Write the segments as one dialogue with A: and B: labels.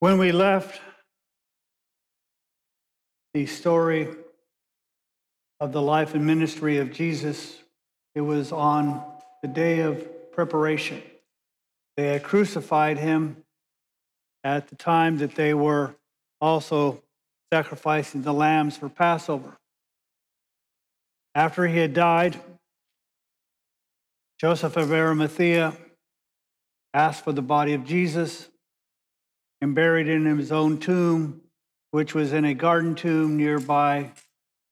A: When we left the story of the life and ministry of Jesus, it was on the day of preparation. They had crucified him at the time that they were also sacrificing the lambs for Passover. After he had died, Joseph of Arimathea asked for the body of Jesus and buried in his own tomb, which was in a garden tomb nearby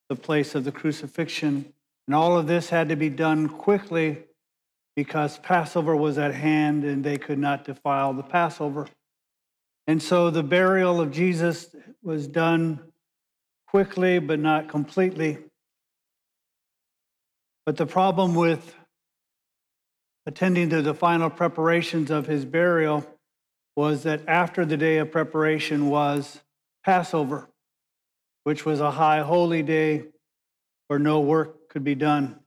A: the place of the crucifixion. And all of this had to be done quickly because Passover was at hand and they could not defile the Passover. And so the burial of Jesus was done quickly, but not completely. But the problem with attending to the final preparations of his burial was that after the day of preparation was Passover, which was a high holy day where no work could be done.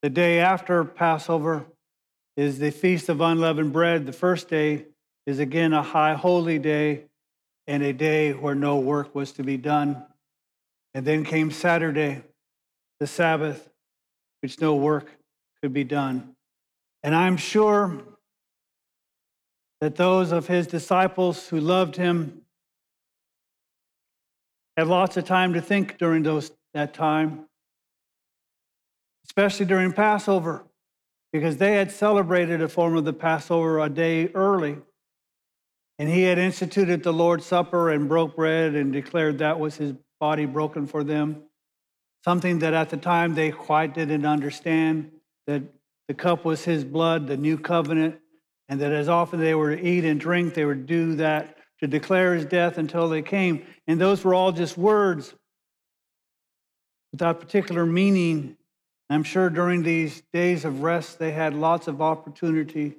A: The day after Passover is the Feast of Unleavened Bread. The first day is again a high holy day and a day where no work was to be done. And then came Saturday, the Sabbath, which no work could be done. And I'm sure that those of his disciples who loved him had lots of time to think during those, that time, especially during Passover, because they had celebrated a form of the Passover a day early. And he had instituted the Lord's Supper and broke bread and declared that was his body broken for them. Something that at the time they quite didn't understand that the cup was his blood, the new covenant, and that as often they were to eat and drink, they would do that to declare his death until they came. And those were all just words without particular meaning. I'm sure during these days of rest, they had lots of opportunity to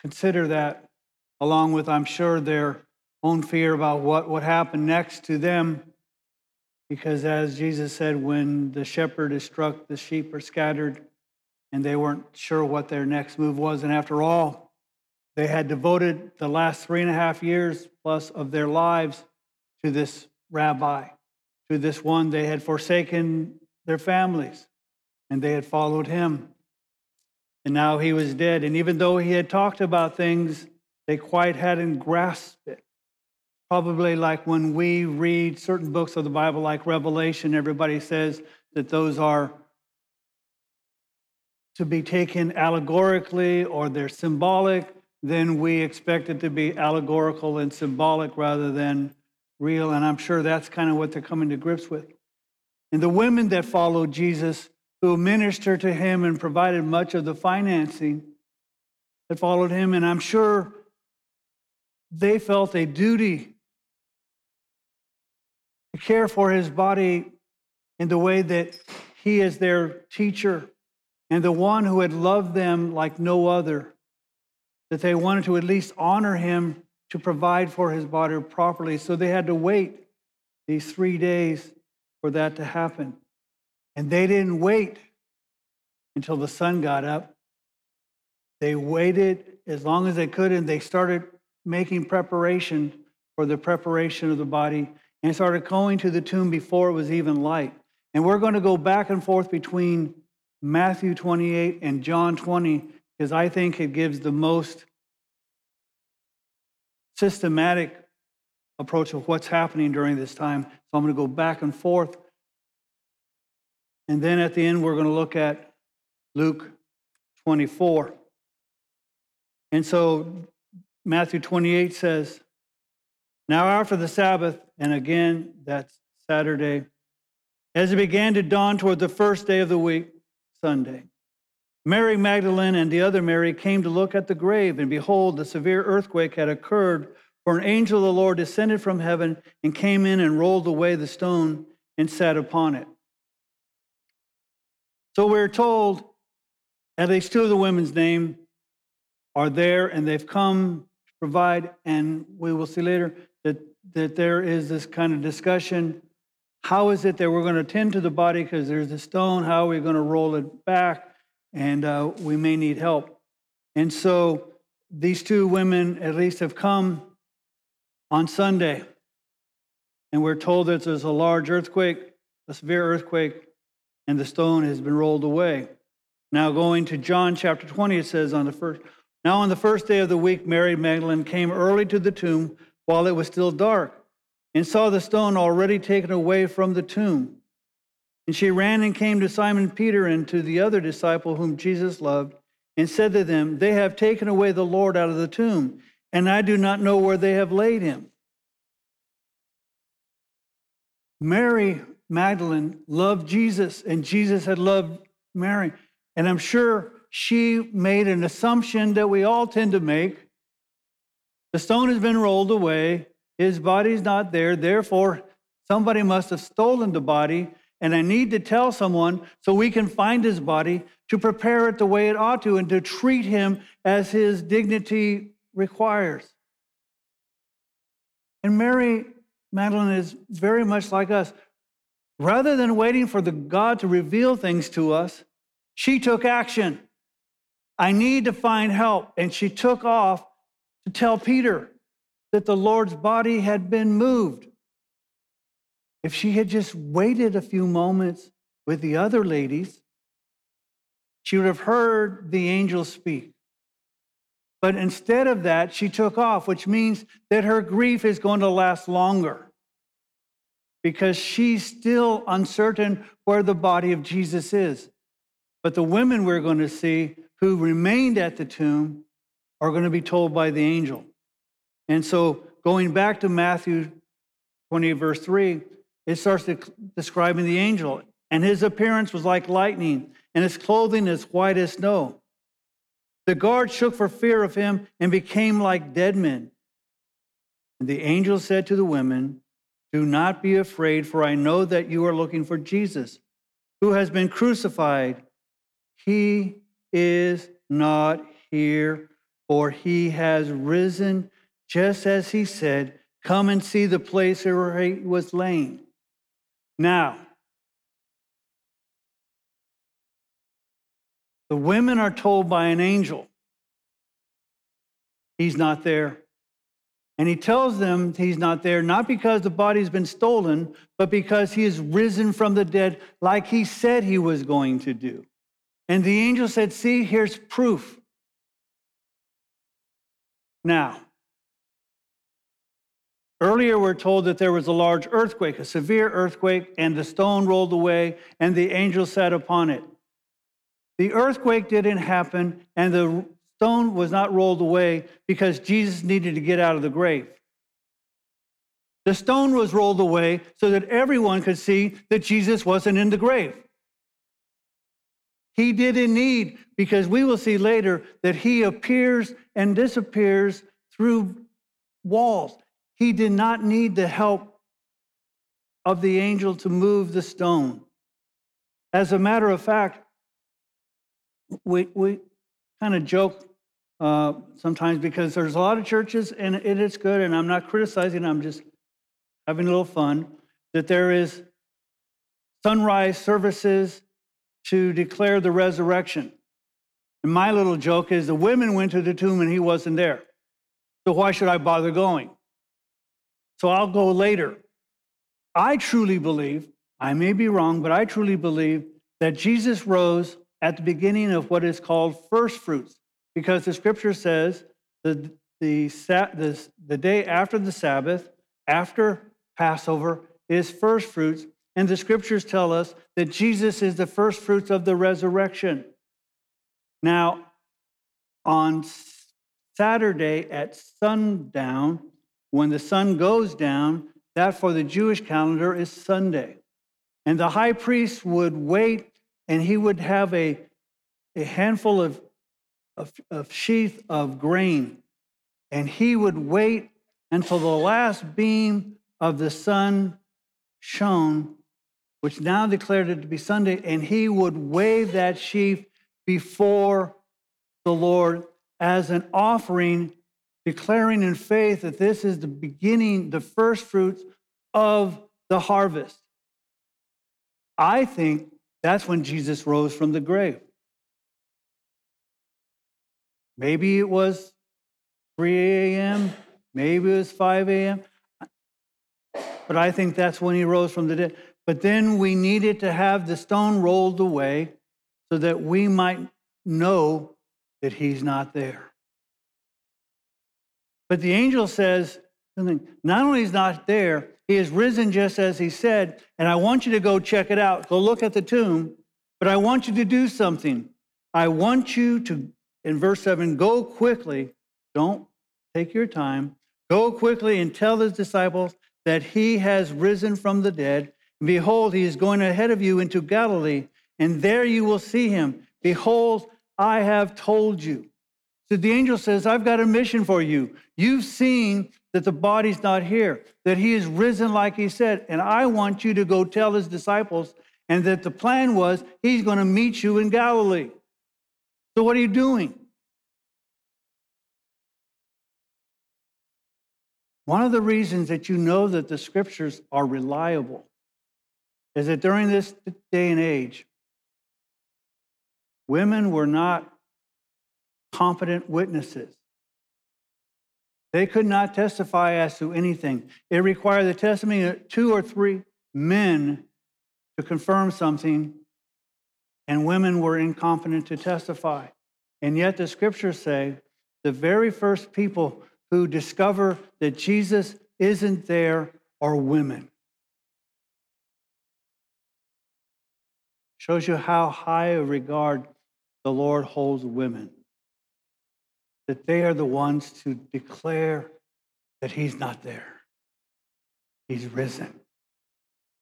A: consider that, along with, I'm sure, their own fear about what would happen next to them. Because as Jesus said, when the shepherd is struck, the sheep are scattered and they weren't sure what their next move was. And after all, they had devoted the last three and a half years plus of their lives to this rabbi, to this one. They had forsaken their families and they had followed him. And now he was dead. And even though he had talked about things, they quite hadn't grasped it. Probably like when we read certain books of the Bible, like Revelation, everybody says that those are to be taken allegorically or they're symbolic, then we expect it to be allegorical and symbolic rather than real. And I'm sure that's kind of what they're coming to grips with. And the women that followed Jesus, who ministered to him and provided much of the financing that followed him, and I'm sure they felt a duty to care for his body in the way that he, is their teacher, and the one who had loved them like no other, that they wanted to at least honor him to provide for his body properly. So they had to wait these three days for that to happen. And they didn't wait until the sun got up. They waited as long as they could and they started making preparation for the preparation of the body and started going to the tomb before it was even light. And we're going to go back and forth between Matthew 28 and John 20 because I think it gives the most systematic approach of what's happening during this time. So I'm going to go back and forth. And then at the end, we're going to look at Luke 24. And so Matthew 28 says, Now after the Sabbath, and again, that's Saturday, as it began to dawn toward the first day of the week, Sunday. Mary Magdalene and the other Mary came to look at the grave, and behold, a severe earthquake had occurred, for an angel of the Lord descended from heaven and came in and rolled away the stone and sat upon it. So we're told at least two of the women's name are there, and they've come to provide, and we will see later that, that there is this kind of discussion how is it that we're going to tend to the body because there's a stone? How are we going to roll it back? And uh, we may need help. And so these two women at least have come on Sunday. And we're told that there's a large earthquake, a severe earthquake, and the stone has been rolled away. Now, going to John chapter 20, it says, on the first, now on the first day of the week, Mary Magdalene came early to the tomb while it was still dark and saw the stone already taken away from the tomb. And she ran and came to Simon Peter and to the other disciple whom Jesus loved and said to them, They have taken away the Lord out of the tomb, and I do not know where they have laid him. Mary Magdalene loved Jesus, and Jesus had loved Mary. And I'm sure she made an assumption that we all tend to make. The stone has been rolled away, his body's not there, therefore, somebody must have stolen the body, and I need to tell someone so we can find his body to prepare it the way it ought to and to treat him as his dignity requires. And Mary Magdalene is very much like us. Rather than waiting for the God to reveal things to us, she took action. I need to find help. And she took off to tell Peter that the Lord's body had been moved. If she had just waited a few moments with the other ladies, she would have heard the angel speak. But instead of that, she took off, which means that her grief is going to last longer because she's still uncertain where the body of Jesus is. But the women we're going to see who remained at the tomb are going to be told by the angel. And so, going back to Matthew 20, verse 3, it starts describing the angel. And his appearance was like lightning, and his clothing as white as snow. The guards shook for fear of him and became like dead men. And the angel said to the women, Do not be afraid, for I know that you are looking for Jesus, who has been crucified. He is not here, for he has risen just as he said. Come and see the place where he was laying. Now, the women are told by an angel, he's not there. And he tells them he's not there, not because the body's been stolen, but because he is risen from the dead, like he said he was going to do. And the angel said, See, here's proof. Now, earlier we're told that there was a large earthquake, a severe earthquake, and the stone rolled away, and the angel sat upon it. The earthquake didn't happen, and the stone was not rolled away because Jesus needed to get out of the grave. The stone was rolled away so that everyone could see that Jesus wasn't in the grave. He didn't need, because we will see later that he appears and disappears through walls. He did not need the help of the angel to move the stone. As a matter of fact, we, we kind of joke uh, sometimes because there's a lot of churches, and it is good, and I'm not criticizing, I'm just having a little fun, that there is sunrise services to declare the resurrection. And my little joke is the women went to the tomb and he wasn't there. So why should I bother going? So I'll go later. I truly believe, I may be wrong, but I truly believe that Jesus rose at the beginning of what is called first fruits, because the scripture says the, the, the, the day after the Sabbath, after Passover, is first fruits, and the scriptures tell us that Jesus is the first fruits of the resurrection. Now, on Saturday at sundown, when the sun goes down, that for the Jewish calendar is Sunday. And the high priest would wait and he would have a, a handful of, of, of sheath of grain. And he would wait until the last beam of the sun shone which now declared it to be Sunday, and he would wave that sheaf before the Lord as an offering, declaring in faith that this is the beginning, the first fruits of the harvest. I think that's when Jesus rose from the grave. Maybe it was 3 a.m., Maybe it was 5 a.m. But I think that's when he rose from the dead. But then we needed to have the stone rolled away so that we might know that he's not there. But the angel says, something, not only is not there, he is risen just as he said, and I want you to go check it out. Go look at the tomb, but I want you to do something. I want you to, in verse 7, go quickly. Don't take your time. Go quickly and tell his disciples that he has risen from the dead. Behold, he is going ahead of you into Galilee, and there you will see him. Behold, I have told you. So the angel says, I've got a mission for you. You've seen that the body's not here, that he is risen like he said, and I want you to go tell his disciples, and that the plan was he's going to meet you in Galilee. So what are you doing? One of the reasons that you know that the scriptures are reliable is that during this day and age, women were not competent witnesses. They could not testify as to anything. It required the testimony of two or three men to confirm something, and women were incompetent to testify. And yet the scriptures say the very first people who discover that Jesus isn't there are women. Shows you how high a regard the Lord holds women. That they are the ones to declare that He's not there, He's risen.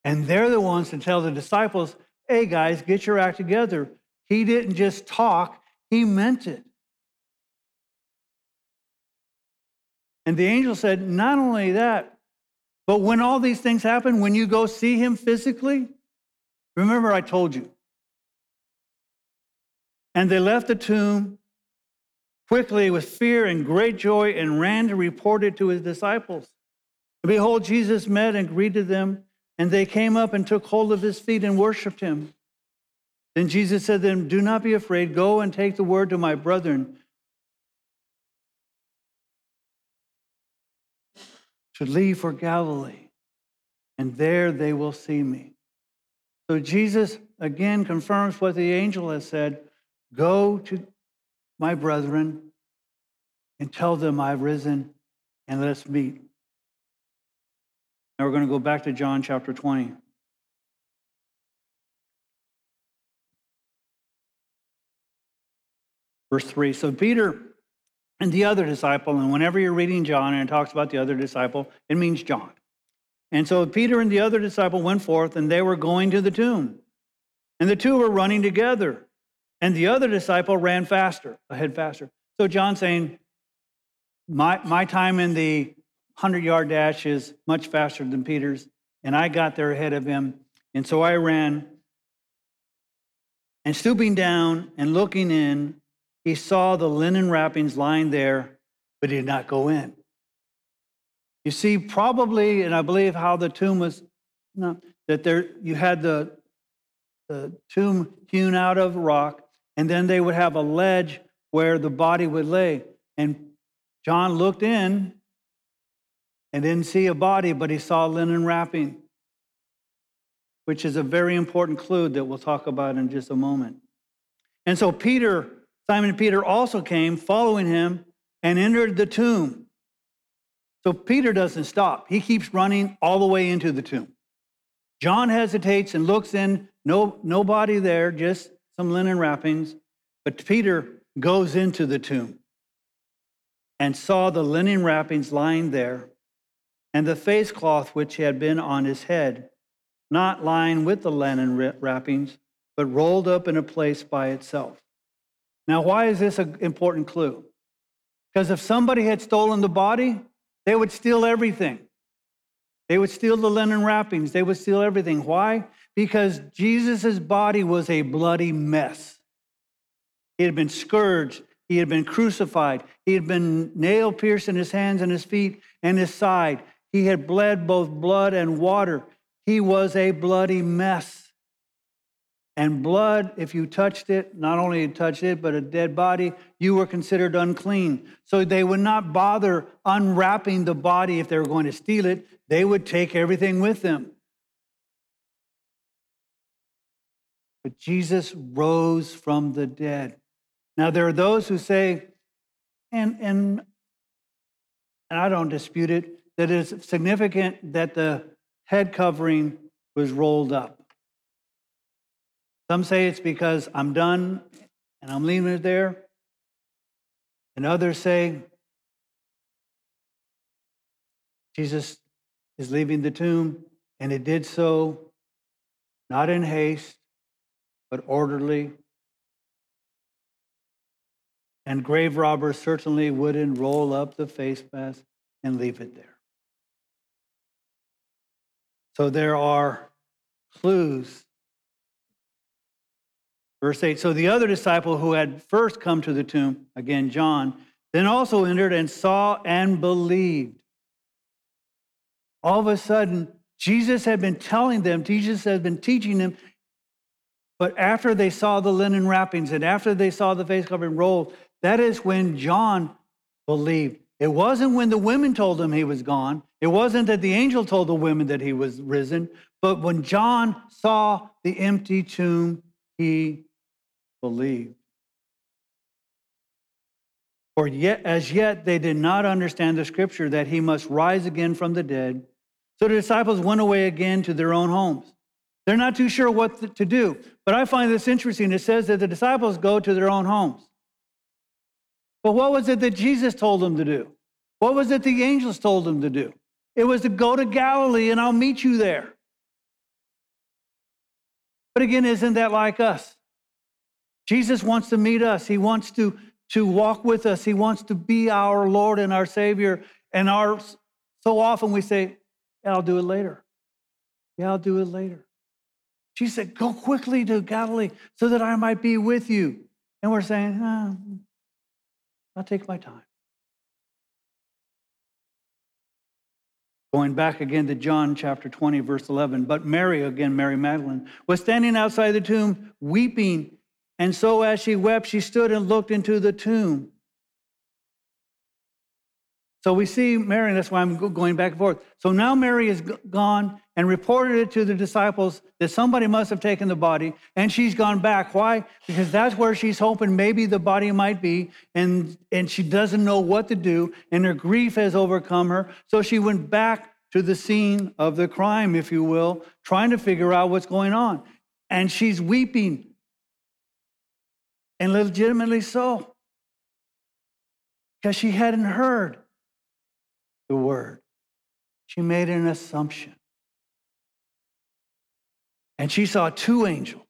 A: And they're the ones to tell the disciples, hey guys, get your act together. He didn't just talk, He meant it. And the angel said, Not only that, but when all these things happen, when you go see him physically, remember I told you. And they left the tomb quickly with fear and great joy and ran to report it to his disciples. And behold, Jesus met and greeted them, and they came up and took hold of his feet and worshiped him. Then Jesus said to them, Do not be afraid. Go and take the word to my brethren to leave for Galilee, and there they will see me. So Jesus again confirms what the angel has said Go to my brethren and tell them I've risen, and let's meet. Now we're going to go back to John chapter 20. Verse 3. So Peter and the other disciple. And whenever you're reading John and it talks about the other disciple, it means John. And so Peter and the other disciple went forth and they were going to the tomb. And the two were running together. And the other disciple ran faster, ahead faster. So John's saying, my, my time in the 100 yard dash is much faster than Peter's. And I got there ahead of him. And so I ran. And stooping down and looking in, he saw the linen wrappings lying there, but he did not go in. You see, probably, and I believe how the tomb was, no, that there you had the, the tomb hewn out of rock, and then they would have a ledge where the body would lay. And John looked in and didn't see a body, but he saw linen wrapping, which is a very important clue that we'll talk about in just a moment. And so Peter Simon Peter also came, following him, and entered the tomb. So Peter doesn't stop. He keeps running all the way into the tomb. John hesitates and looks in, no, nobody there, just some linen wrappings. But Peter goes into the tomb and saw the linen wrappings lying there, and the face cloth which had been on his head, not lying with the linen wrappings, but rolled up in a place by itself. Now, why is this an important clue? Because if somebody had stolen the body, they would steal everything. They would steal the linen wrappings. They would steal everything. Why? Because Jesus' body was a bloody mess. He had been scourged. He had been crucified. He had been nail pierced in his hands and his feet and his side. He had bled both blood and water. He was a bloody mess. And blood, if you touched it, not only you touched it, but a dead body, you were considered unclean. So they would not bother unwrapping the body if they were going to steal it. They would take everything with them. But Jesus rose from the dead. Now, there are those who say, and, and, and I don't dispute it, that it's significant that the head covering was rolled up. Some say it's because I'm done and I'm leaving it there. And others say Jesus is leaving the tomb, and it did so not in haste, but orderly. And grave robbers certainly wouldn't roll up the face mask and leave it there. So there are clues Verse 8 So the other disciple who had first come to the tomb, again, John, then also entered and saw and believed. All of a sudden, Jesus had been telling them, Jesus had been teaching them, but after they saw the linen wrappings and after they saw the face covering rolled, that is when John believed. It wasn't when the women told him he was gone. It wasn't that the angel told the women that he was risen. But when John saw the empty tomb, he believed. For yet, as yet they did not understand the scripture that he must rise again from the dead. So the disciples went away again to their own homes. They're not too sure what to do. But I find this interesting. It says that the disciples go to their own homes. But what was it that Jesus told them to do? What was it the angels told them to do? It was to go to Galilee and I'll meet you there. But again, isn't that like us? Jesus wants to meet us. He wants to, to walk with us. He wants to be our Lord and our Savior. And our so often we say, yeah, I'll do it later. Yeah, I'll do it later. She said, Go quickly to Galilee so that I might be with you. And we're saying, oh, I'll take my time. Going back again to John chapter 20, verse 11. But Mary, again, Mary Magdalene, was standing outside the tomb weeping. And so as she wept, she stood and looked into the tomb. So we see Mary, and that's why I'm going back and forth. So now Mary is gone and reported it to the disciples that somebody must have taken the body, and she's gone back. Why? Because that's where she's hoping maybe the body might be, and, and she doesn't know what to do, and her grief has overcome her. So she went back to the scene of the crime, if you will, trying to figure out what's going on. And she's weeping and legitimately so. Because she hadn't heard the word, she made an assumption. And she saw two angels,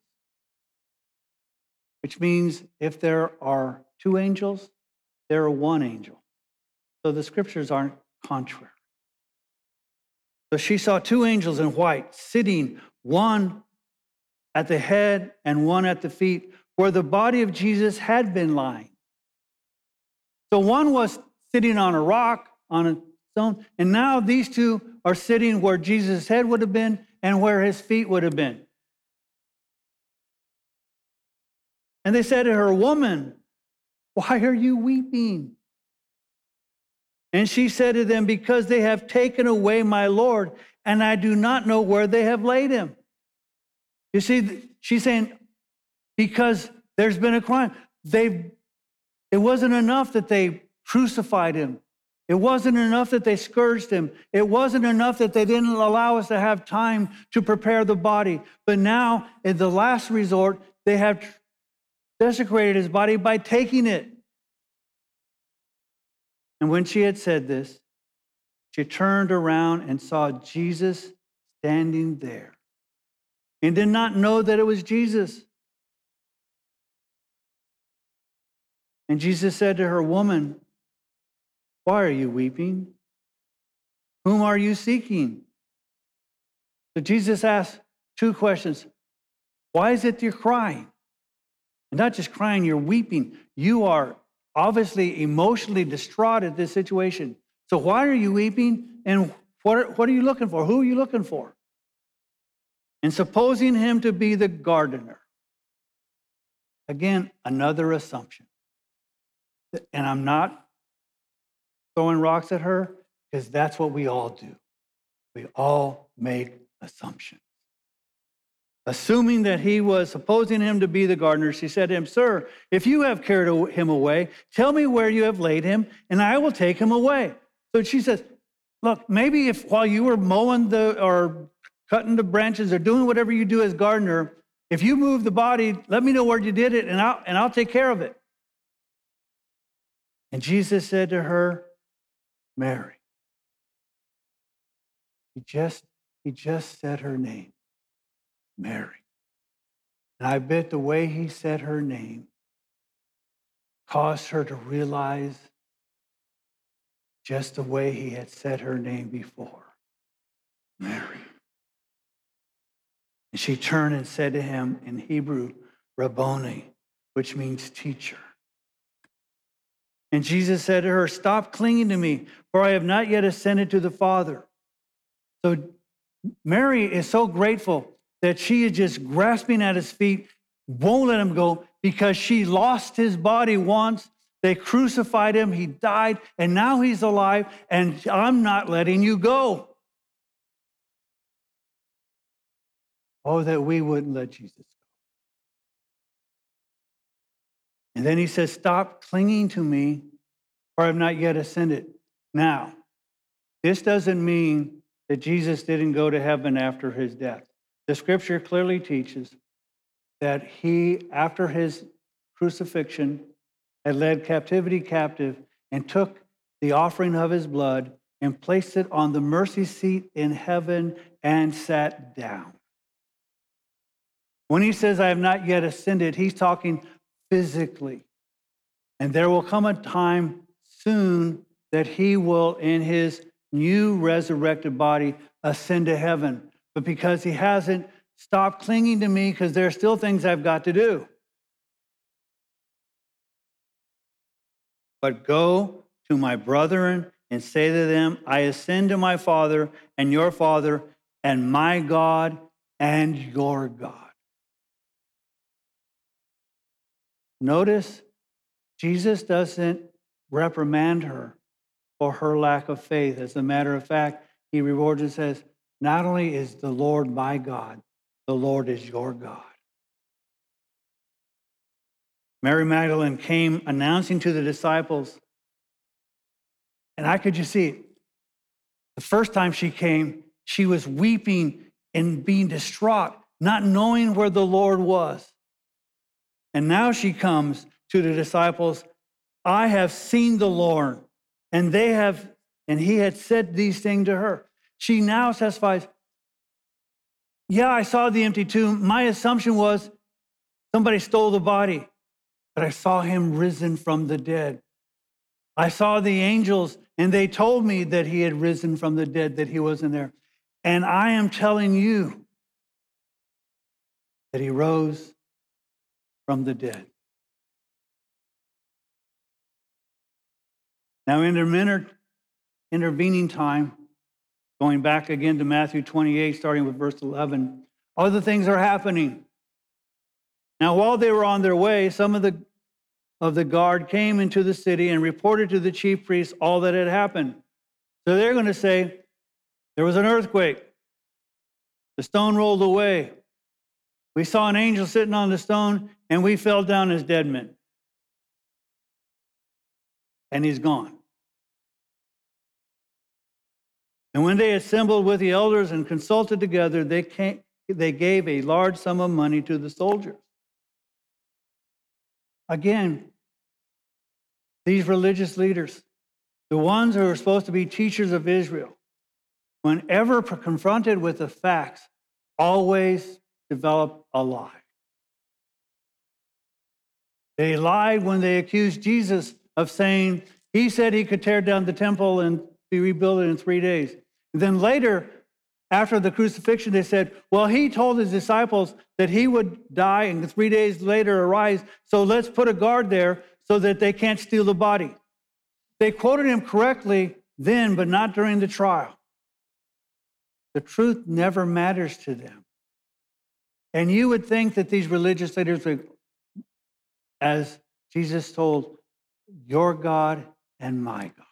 A: which means if there are two angels, there are one angel. So the scriptures aren't contrary. So she saw two angels in white sitting, one at the head and one at the feet, where the body of Jesus had been lying. So one was sitting on a rock, on a stone, and now these two are sitting where Jesus' head would have been and where his feet would have been. And they said to her, Woman, why are you weeping? And she said to them, Because they have taken away my Lord, and I do not know where they have laid him. You see, she's saying, because there's been a crime. They, it wasn't enough that they crucified him. It wasn't enough that they scourged him. It wasn't enough that they didn't allow us to have time to prepare the body. But now, in the last resort, they have desecrated his body by taking it. And when she had said this, she turned around and saw Jesus standing there and did not know that it was Jesus. And Jesus said to her, Woman, why are you weeping? Whom are you seeking? So Jesus asks two questions Why is it you're crying? And not just crying, you're weeping. You are obviously emotionally distraught at this situation. So why are you weeping? And what, what are you looking for? Who are you looking for? And supposing him to be the gardener, Again, another assumption. And I'm not throwing rocks at her because that's what we all do. We all make assumptions. Assuming that he was supposing him to be the gardener, she said to him, Sir, if you have carried him away, tell me where you have laid him, and I will take him away. So she says, Look, maybe if while you were mowing the or cutting the branches or doing whatever you do as gardener, if you move the body, let me know where you did it, and I'll, and I'll take care of it. And Jesus said to her, Mary. He just, he just said her name, Mary. And I bet the way he said her name caused her to realize just the way he had said her name before Mary. And she turned and said to him in Hebrew, Rabboni, which means teacher. And Jesus said to her, Stop clinging to me, for I have not yet ascended to the Father. So Mary is so grateful that she is just grasping at his feet, won't let him go because she lost his body once. They crucified him, he died, and now he's alive, and I'm not letting you go. Oh, that we wouldn't let Jesus And then he says, Stop clinging to me, for I have not yet ascended. Now, this doesn't mean that Jesus didn't go to heaven after his death. The scripture clearly teaches that he, after his crucifixion, had led captivity captive and took the offering of his blood and placed it on the mercy seat in heaven and sat down. When he says, I have not yet ascended, he's talking physically. And there will come a time soon that he will, in his new resurrected body, ascend to heaven. But because he hasn't stopped clinging to me, because there are still things I've got to do. But go to my brethren and say to them, I ascend to my Father and your Father, and my God and your God. Notice Jesus doesn't reprimand her for her lack of faith. As a matter of fact, he rewards and says, Not only is the Lord my God, the Lord is your God. Mary Magdalene came announcing to the disciples, and I could just see it. The first time she came, she was weeping and being distraught, not knowing where the Lord was. And now she comes to the disciples, I have seen the Lord. And they have, and he had said these things to her. She now testifies, Yeah, I saw the empty tomb. My assumption was somebody stole the body, but I saw him risen from the dead. I saw the angels, and they told me that he had risen from the dead, that he wasn't there. And I am telling you that he rose from the dead. Now, in the intervening time, going back again to Matthew 28, starting with verse 11, other things are happening. Now, while they were on their way, some of the of the guard came into the city and reported to the chief priests all that had happened. So they're going to say, There was an earthquake. The stone rolled away. We saw an angel sitting on the stone, and we fell down as dead men. And he's gone. And when they assembled with the elders and consulted together, they, came, they gave a large sum of money to the soldiers. Again, these religious leaders, the ones who are supposed to be teachers of Israel, whenever confronted with the facts, always develop a lie. They lied when they accused Jesus of saying he said he could tear down the temple and be rebuilt in three days. And then later, after the crucifixion, they said, Well, he told his disciples that he would die and three days later arise, so let's put a guard there so that they can't steal the body. They quoted him correctly then, but not during the trial. The truth never matters to them. And you would think that these religious leaders would, as Jesus told, your God and my God.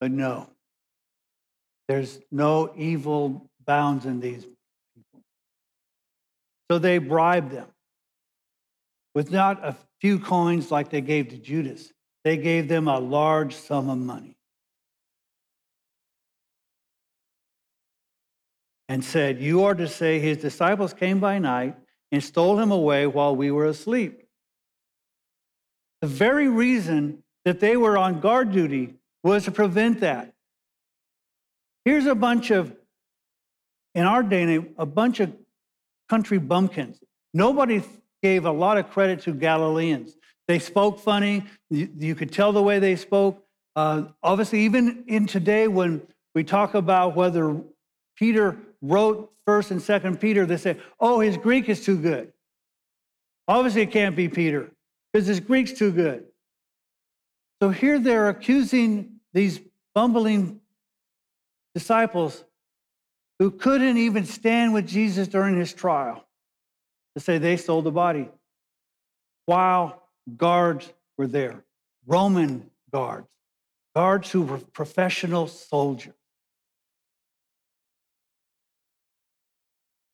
A: But no, there's no evil bounds in these people. So they bribed them with not a few coins like they gave to Judas. They gave them a large sum of money and said, You are to say, His disciples came by night and stole him away while we were asleep. The very reason that they were on guard duty was to prevent that. Here's a bunch of, in our day, a bunch of country bumpkins. Nobody gave a lot of credit to Galileans. They spoke funny. You, you could tell the way they spoke. Uh, obviously, even in today, when we talk about whether Peter wrote First and Second Peter, they say, "Oh, his Greek is too good." Obviously, it can't be Peter because his Greek's too good. So here they're accusing these bumbling disciples who couldn't even stand with Jesus during his trial to say they stole the body while guards were there, Roman guards, guards who were professional soldiers.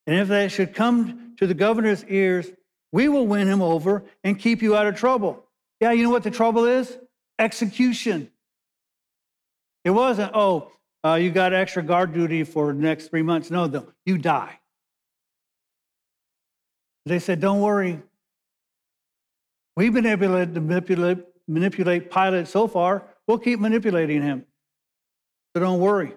A: And if that should come to the governor's ears, we will win him over and keep you out of trouble. Yeah, you know what the trouble is? Execution. It wasn't, oh, uh, you got extra guard duty for the next three months. No, no, you die. They said, don't worry. We've been able to manipulate, manipulate Pilate so far. We'll keep manipulating him. So don't worry.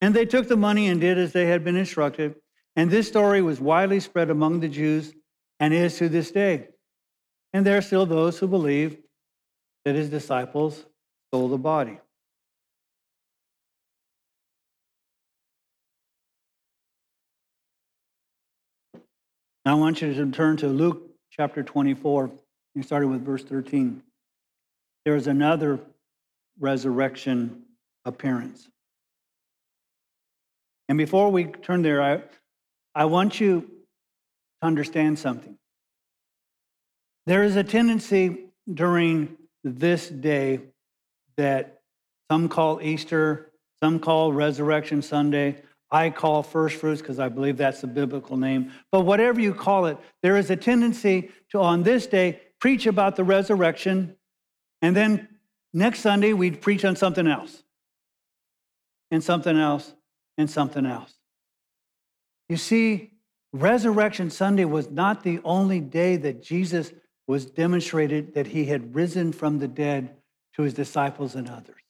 A: And they took the money and did as they had been instructed. And this story was widely spread among the Jews and is to this day. And there are still those who believe that his disciples stole the body. Now I want you to turn to Luke chapter 24, you started with verse 13. There is another resurrection appearance. And before we turn there, I, I want you to understand something. There is a tendency during this day that some call Easter, some call Resurrection Sunday. I call first fruits because I believe that's the biblical name. But whatever you call it, there is a tendency to, on this day, preach about the resurrection, and then next Sunday, we'd preach on something else, and something else, and something else. You see, Resurrection Sunday was not the only day that Jesus was demonstrated that he had risen from the dead to his disciples and others.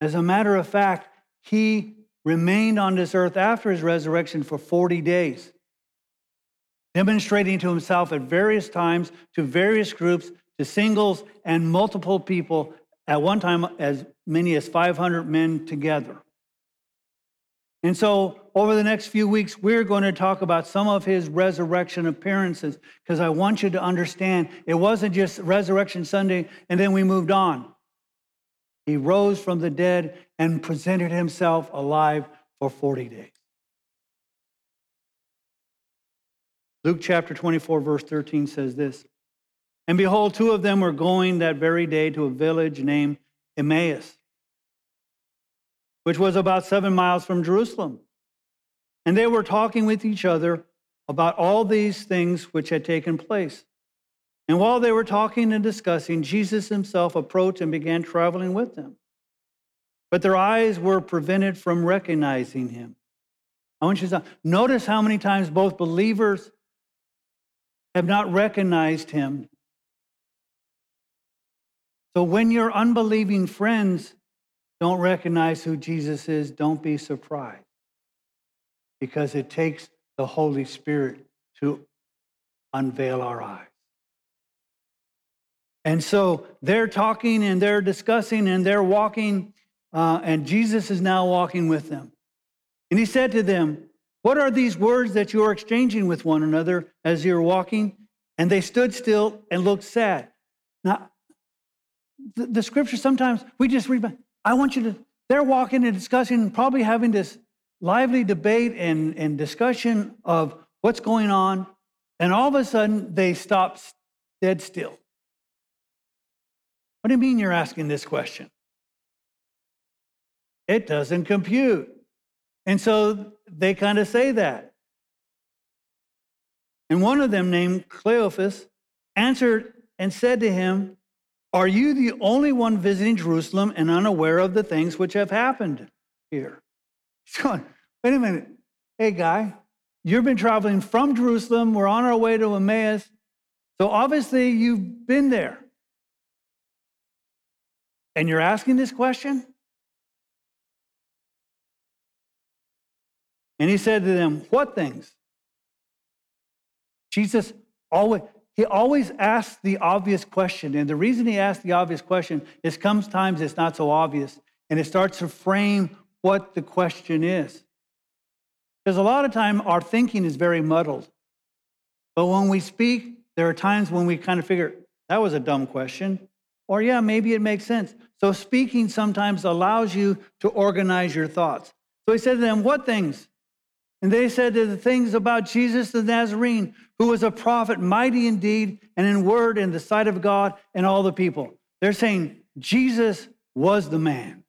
A: As a matter of fact, he remained on this earth after his resurrection for 40 days, demonstrating to himself at various times to various groups, to singles and multiple people, at one time as many as 500 men together. And so, over the next few weeks, we're going to talk about some of his resurrection appearances because I want you to understand it wasn't just Resurrection Sunday and then we moved on. He rose from the dead and presented himself alive for 40 days. Luke chapter 24, verse 13 says this And behold, two of them were going that very day to a village named Emmaus which was about seven miles from Jerusalem. And they were talking with each other about all these things which had taken place. And while they were talking and discussing, Jesus himself approached and began traveling with them. But their eyes were prevented from recognizing him. I want you to notice how many times both believers have not recognized him. So when your unbelieving friends don't recognize who Jesus is, don't be surprised because it takes the Holy Spirit to unveil our eyes. And so they're talking and they're discussing and they're walking, uh, and Jesus is now walking with them. And he said to them, What are these words that you are exchanging with one another as you're walking? And they stood still and looked sad. Now, the, the scripture sometimes we just read, I want you to, they're walking and discussing, and probably having this lively debate and, and discussion of what's going on. And all of a sudden, they stop dead still. What do you mean you're asking this question? It doesn't compute. And so they kind of say that. And one of them, named Cleophas, answered and said to him, Are you the only one visiting Jerusalem and unaware of the things which have happened here? He's going, Wait a minute. Hey, guy, you've been traveling from Jerusalem. We're on our way to Emmaus. So obviously you've been there. And you're asking this question? And he said to them, What things? Jesus always, he always asks the obvious question. And the reason he asks the obvious question is sometimes it's not so obvious. And it starts to frame what the question is. Because a lot of time our thinking is very muddled. But when we speak, there are times when we kind of figure, that was a dumb question. Or, yeah, maybe it makes sense. So, speaking sometimes allows you to organize your thoughts. So he said to them, What things? And they said the things about Jesus the Nazarene, who was a prophet, mighty in deed and in word in the sight of God and all the people. They're saying Jesus was the man.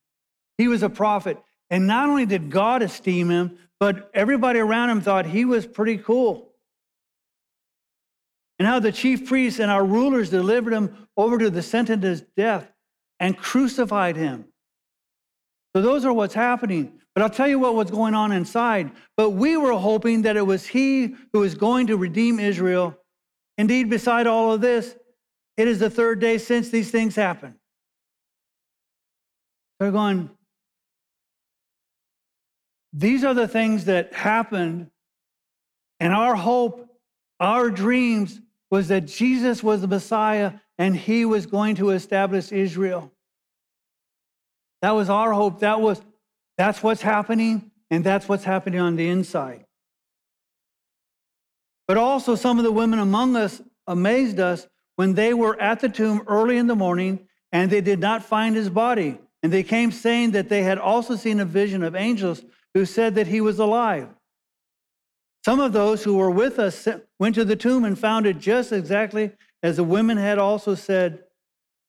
A: He was a prophet. And not only did God esteem him, but everybody around him thought he was pretty cool. And how the chief priests and our rulers delivered him over to the sentence of death and crucified him. So those are what's happening. But I'll tell you what was going on inside. But we were hoping that it was he who was going to redeem Israel. Indeed, beside all of this, it is the third day since these things happened. They're going, these are the things that happened, and our hope, our dreams was that Jesus was the Messiah and he was going to establish Israel. That was our hope. That was that's what's happening, and that's what's happening on the inside. But also, some of the women among us amazed us when they were at the tomb early in the morning and they did not find his body. And they came saying that they had also seen a vision of angels who said that he was alive. Some of those who were with us went to the tomb and found it just exactly as the women had also said,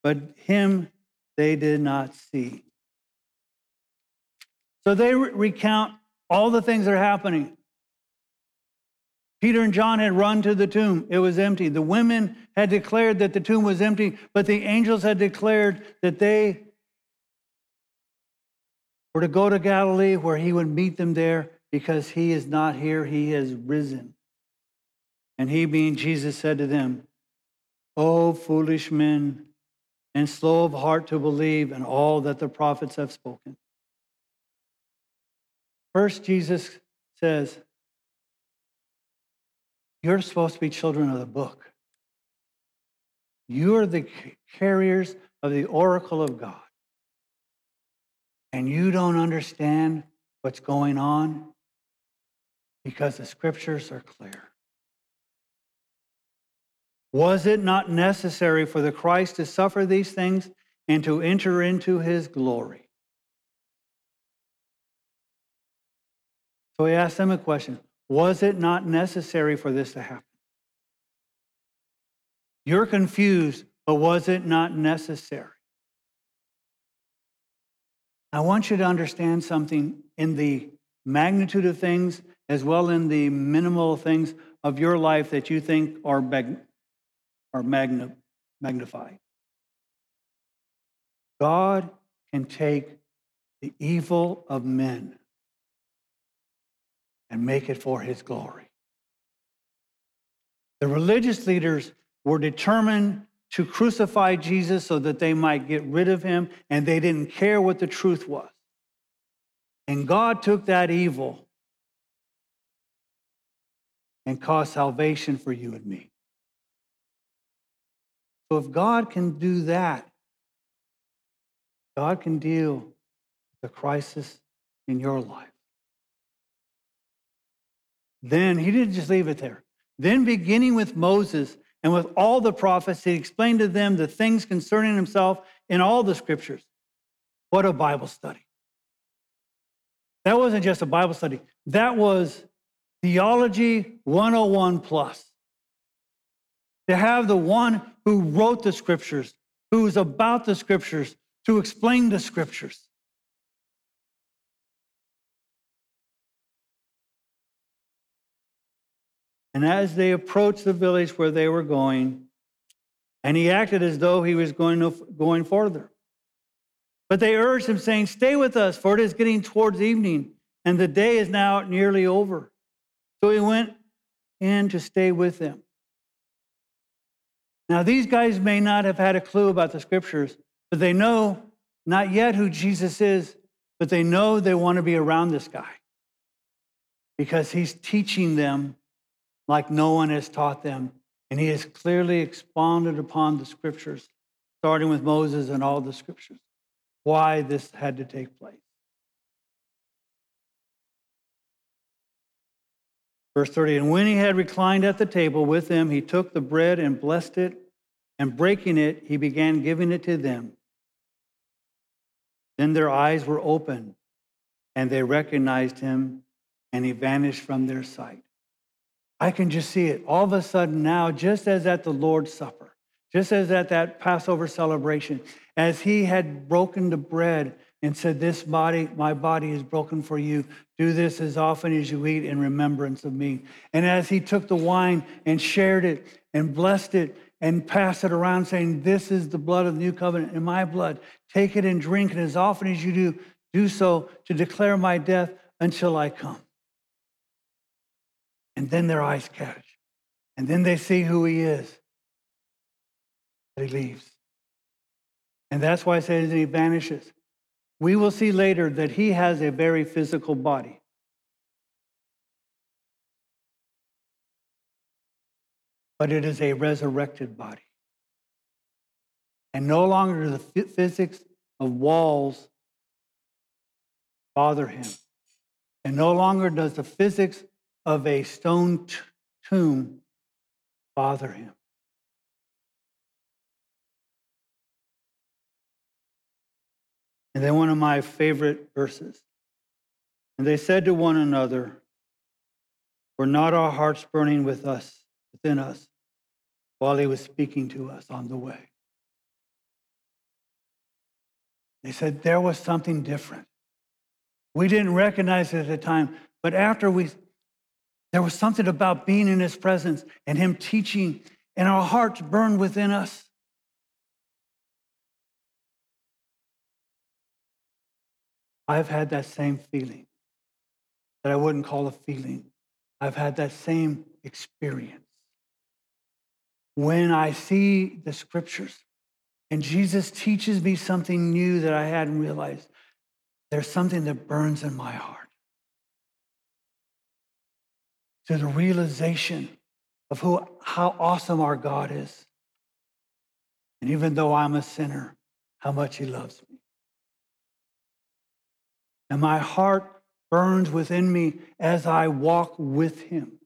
A: but him they did not see. So they re- recount all the things that are happening. Peter and John had run to the tomb. It was empty. The women had declared that the tomb was empty, but the angels had declared that they were to go to Galilee where he would meet them there because he is not here, he has risen. And he, being Jesus, said to them, O foolish men, and slow of heart to believe in all that the prophets have spoken. First, Jesus says, You're supposed to be children of the book. You're the carriers of the oracle of God. And you don't understand what's going on because the scriptures are clear. Was it not necessary for the Christ to suffer these things and to enter into his glory? So he asked them a question Was it not necessary for this to happen? You're confused, but was it not necessary? I want you to understand something in the magnitude of things as well in the minimal things of your life that you think are, mag- are magna- magnified. God can take the evil of men and make it for his glory. The religious leaders were determined to crucify Jesus so that they might get rid of him, and they didn't care what the truth was. And God took that evil and caused salvation for you and me. So if God can do that, God can deal with the crisis in your life. Then he didn't just leave it there. Then, beginning with Moses and with all the prophets, he explained to them the things concerning himself in all the scriptures. What a Bible study. That wasn't just a Bible study, that was theology 101 plus. to have the one who wrote the scriptures, who is about the scriptures, to explain the scriptures. And as they approached the village where they were going, and he acted as though he was going, going further. But they urged him, saying, Stay with us, for it is getting towards evening, and the day is now nearly over. So he went in to stay with them. Now, these guys may not have had a clue about the scriptures, but they know not yet who Jesus is, but they know they want to be around this guy because he's teaching them like no one has taught them. And he has clearly expounded upon the scriptures, starting with Moses and all the scriptures, why this had to take place. Verse 30 And when he had reclined at the table with them, he took the bread and blessed it, and breaking it, he began giving it to them. Then their eyes were opened, and they recognized him, and he vanished from their sight. I can just see it all of a sudden now, just as at the Lord's Supper, just as at that Passover celebration, as he had broken the bread and said, This body, my body is broken for you. Do this as often as you eat in remembrance of me. And as he took the wine and shared it and blessed it and passed it around, saying, This is the blood of the new covenant in my blood. Take it and drink it as often as you do, do so to declare my death until I come. And then their eyes catch. And then they see who he is. But he leaves. And that's why I say that he vanishes. We will see later that he has a very physical body. But it is a resurrected body. And no longer the physics of walls bother him. And no longer does the physics of a stone t- tomb bother him. And then one of my favorite verses. And they said to one another, Were not our hearts burning with us, within us, while he was speaking to us on the way? They said there was something different. We didn't recognize it at the time, but after we there was something about being in his presence and him teaching, and our hearts burned within us. I've had that same feeling that I wouldn't call a feeling. I've had that same experience. When I see the scriptures and Jesus teaches me something new that I hadn't realized, there's something that burns in my heart to the realization of who, how awesome our God is. And even though I'm a sinner, how much He loves me. And my heart burns within me as I walk with Him.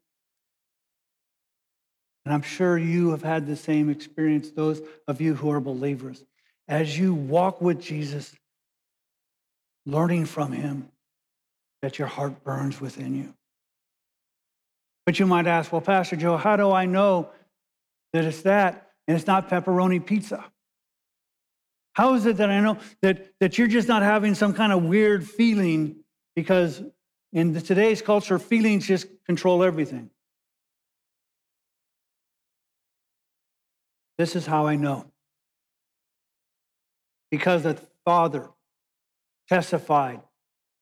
A: And I'm sure you have had the same experience, those of you who are believers. As you walk with Jesus, learning from Him, that your heart burns within you. But you might ask, well, Pastor Joe, how do I know that it's that and it's not pepperoni pizza? How is it that I know that, that you're just not having some kind of weird feeling because in today's culture, feelings just control everything? This is how I know. Because the Father testified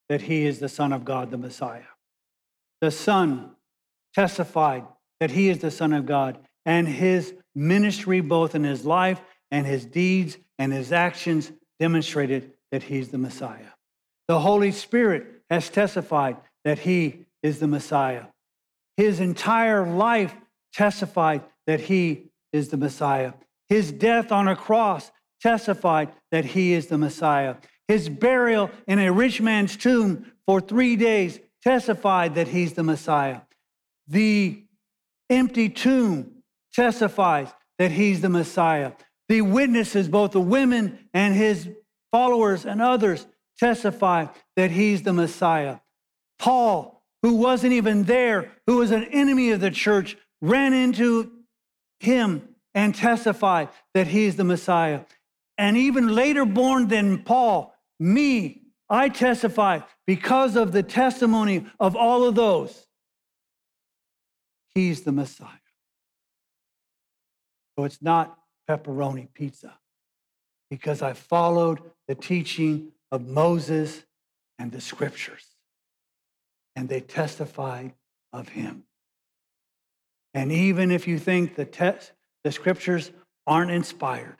A: that he is the Son of God, the Messiah. The Son testified that he is the Son of God, and his ministry, both in his life and his deeds and his actions, demonstrated that he's the Messiah. The Holy Spirit has testified that he is the Messiah. His entire life testified that he is the Messiah. His death on a cross testified that he is the Messiah. His burial in a rich man's tomb for three days testified that he's the Messiah. The empty tomb testifies that he's the Messiah. The witnesses, both the women and his followers and others, testify that he's the Messiah. Paul, who wasn't even there, who was an enemy of the church, ran into him and testified that he's the Messiah. And even later born than Paul, me, I testify because of the testimony of all of those. He's the Messiah. So it's not pepperoni pizza because I followed the teaching of Moses and the scriptures, and they testified of him. And even if you think the, text, the scriptures aren't inspired,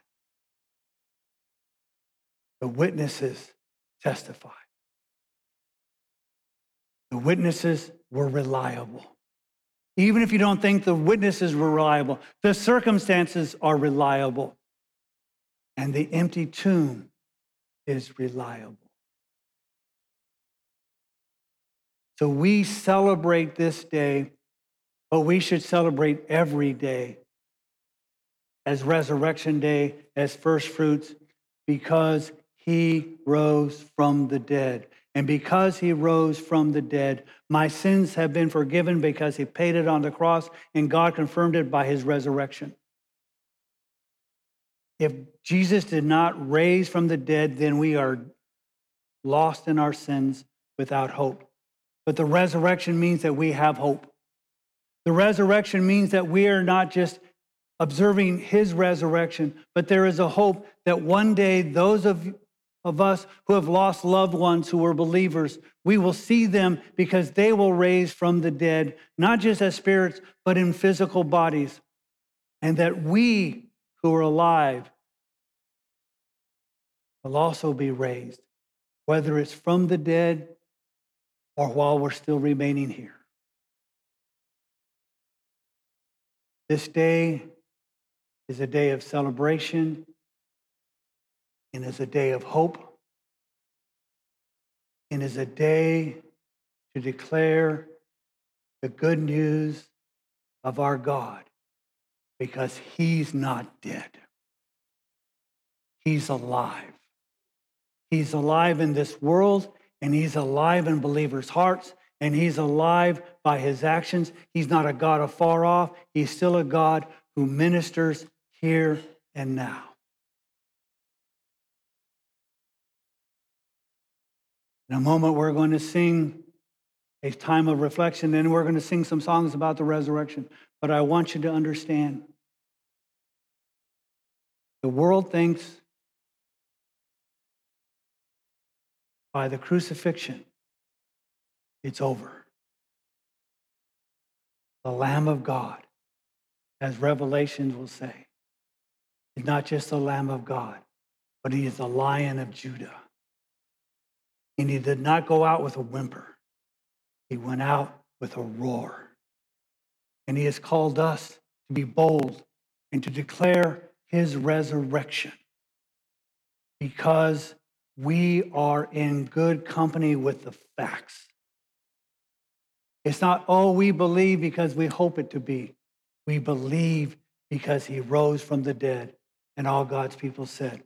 A: the witnesses testify. The witnesses were reliable. Even if you don't think the witnesses were reliable, the circumstances are reliable. And the empty tomb is reliable. So we celebrate this day, but we should celebrate every day as Resurrection Day, as first fruits, because he rose from the dead. And because he rose from the dead, my sins have been forgiven because he paid it on the cross, and God confirmed it by his resurrection. If Jesus did not raise from the dead, then we are lost in our sins without hope. But the resurrection means that we have hope. The resurrection means that we are not just observing his resurrection, but there is a hope that one day those of, of us who have lost loved ones who were believers, we will see them because they will raise from the dead, not just as spirits, but in physical bodies. And that we who are alive will also be raised, whether it's from the dead or while we're still remaining here. This day is a day of celebration and is a day of hope and is a day to declare the good news of our God because he's not dead. He's alive. He's alive in this world and he's alive in believers' hearts and he's alive by his actions. He's not a God afar off, he's still a God who ministers here and now. In a moment, we're going to sing a time of reflection, and we're going to sing some songs about the resurrection. But I want you to understand the world thinks by the crucifixion, it's over. The Lamb of God, as Revelations will say, is not just the Lamb of God, but he is the Lion of Judah. And he did not go out with a whimper, he went out with a roar. And he has called us to be bold and to declare his resurrection because we are in good company with the facts. It's not, oh, we believe because we hope it to be. We believe because he rose from the dead. And all God's people said,